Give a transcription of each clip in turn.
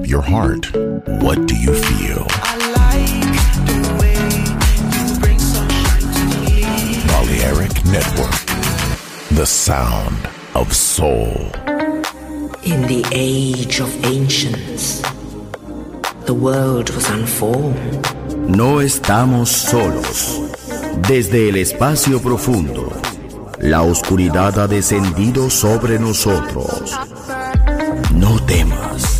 up your heart. What do you feel? Like. Balearic Network. The sound of soul. In the age of ancients, the world was unformed. No estamos solos. Desde el espacio profundo, la oscuridad ha descendido sobre nosotros. No temas,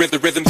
Rhythm, rhythm.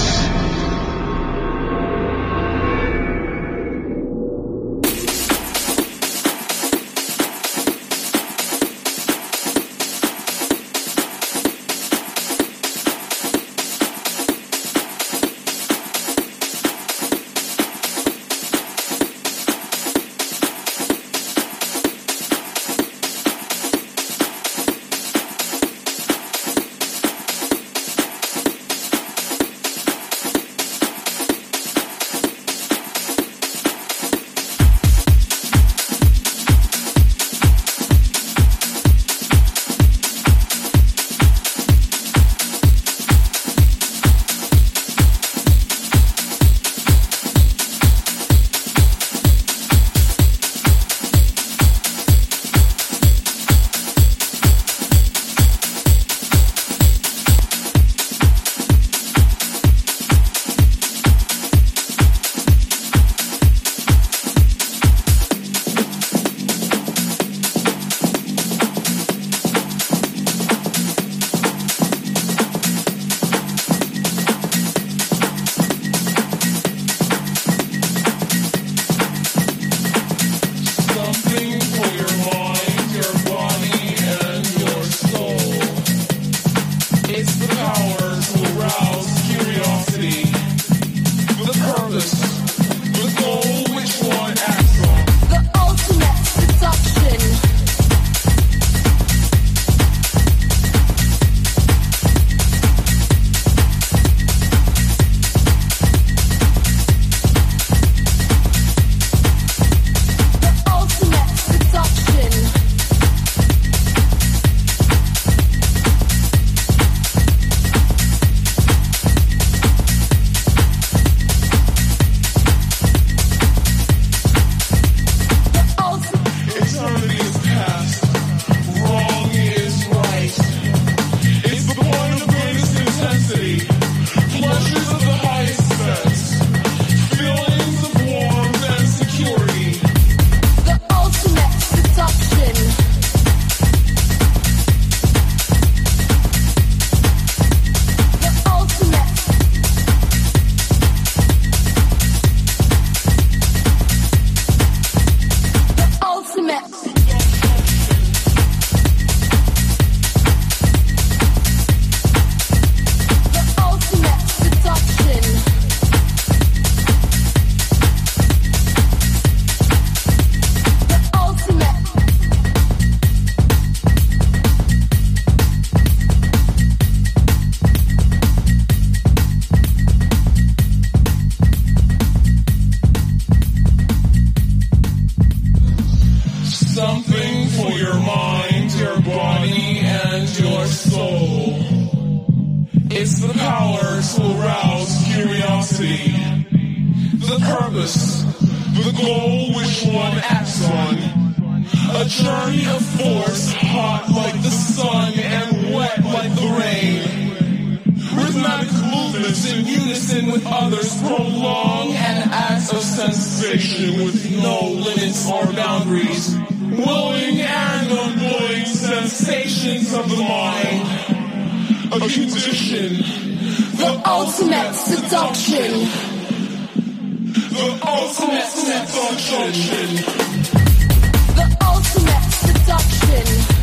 sensation with no limits or boundaries. Willing and unwilling sensations of the mind. A condition. The ultimate seduction. The ultimate seduction. The ultimate seduction.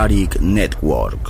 Balearic Network.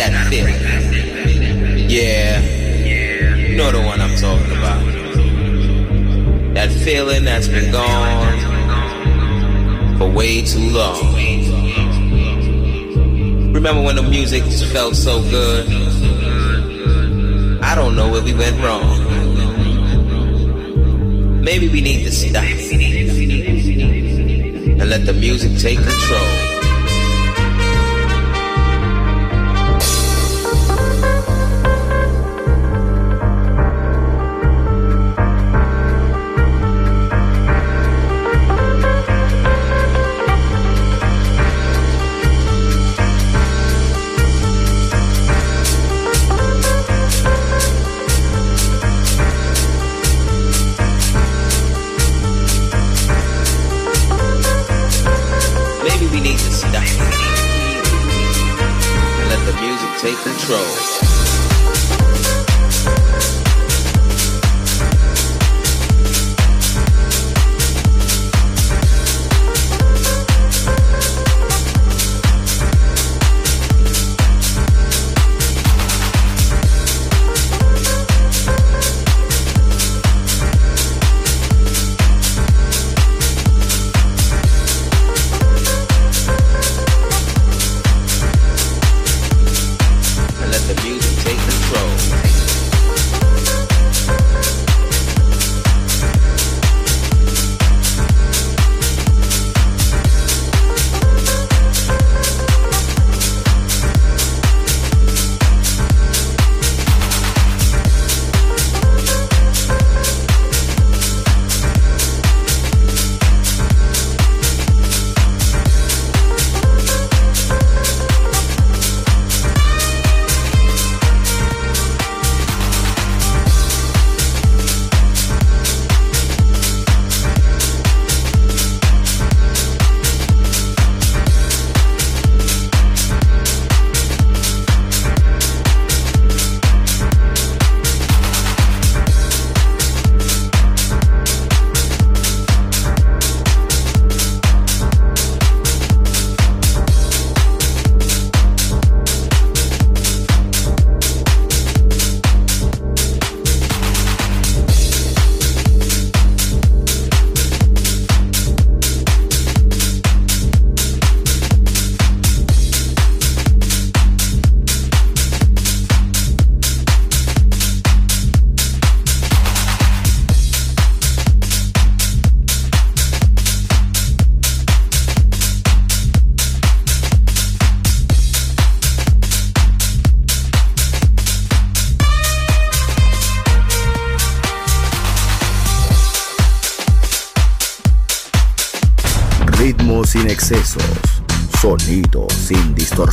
That feeling. Yeah, you know the one I'm talking about. That feeling that's been gone for way too long. Remember when the music just felt so good? I don't know where we went wrong. Maybe we need to stop and let the music take control. Take control.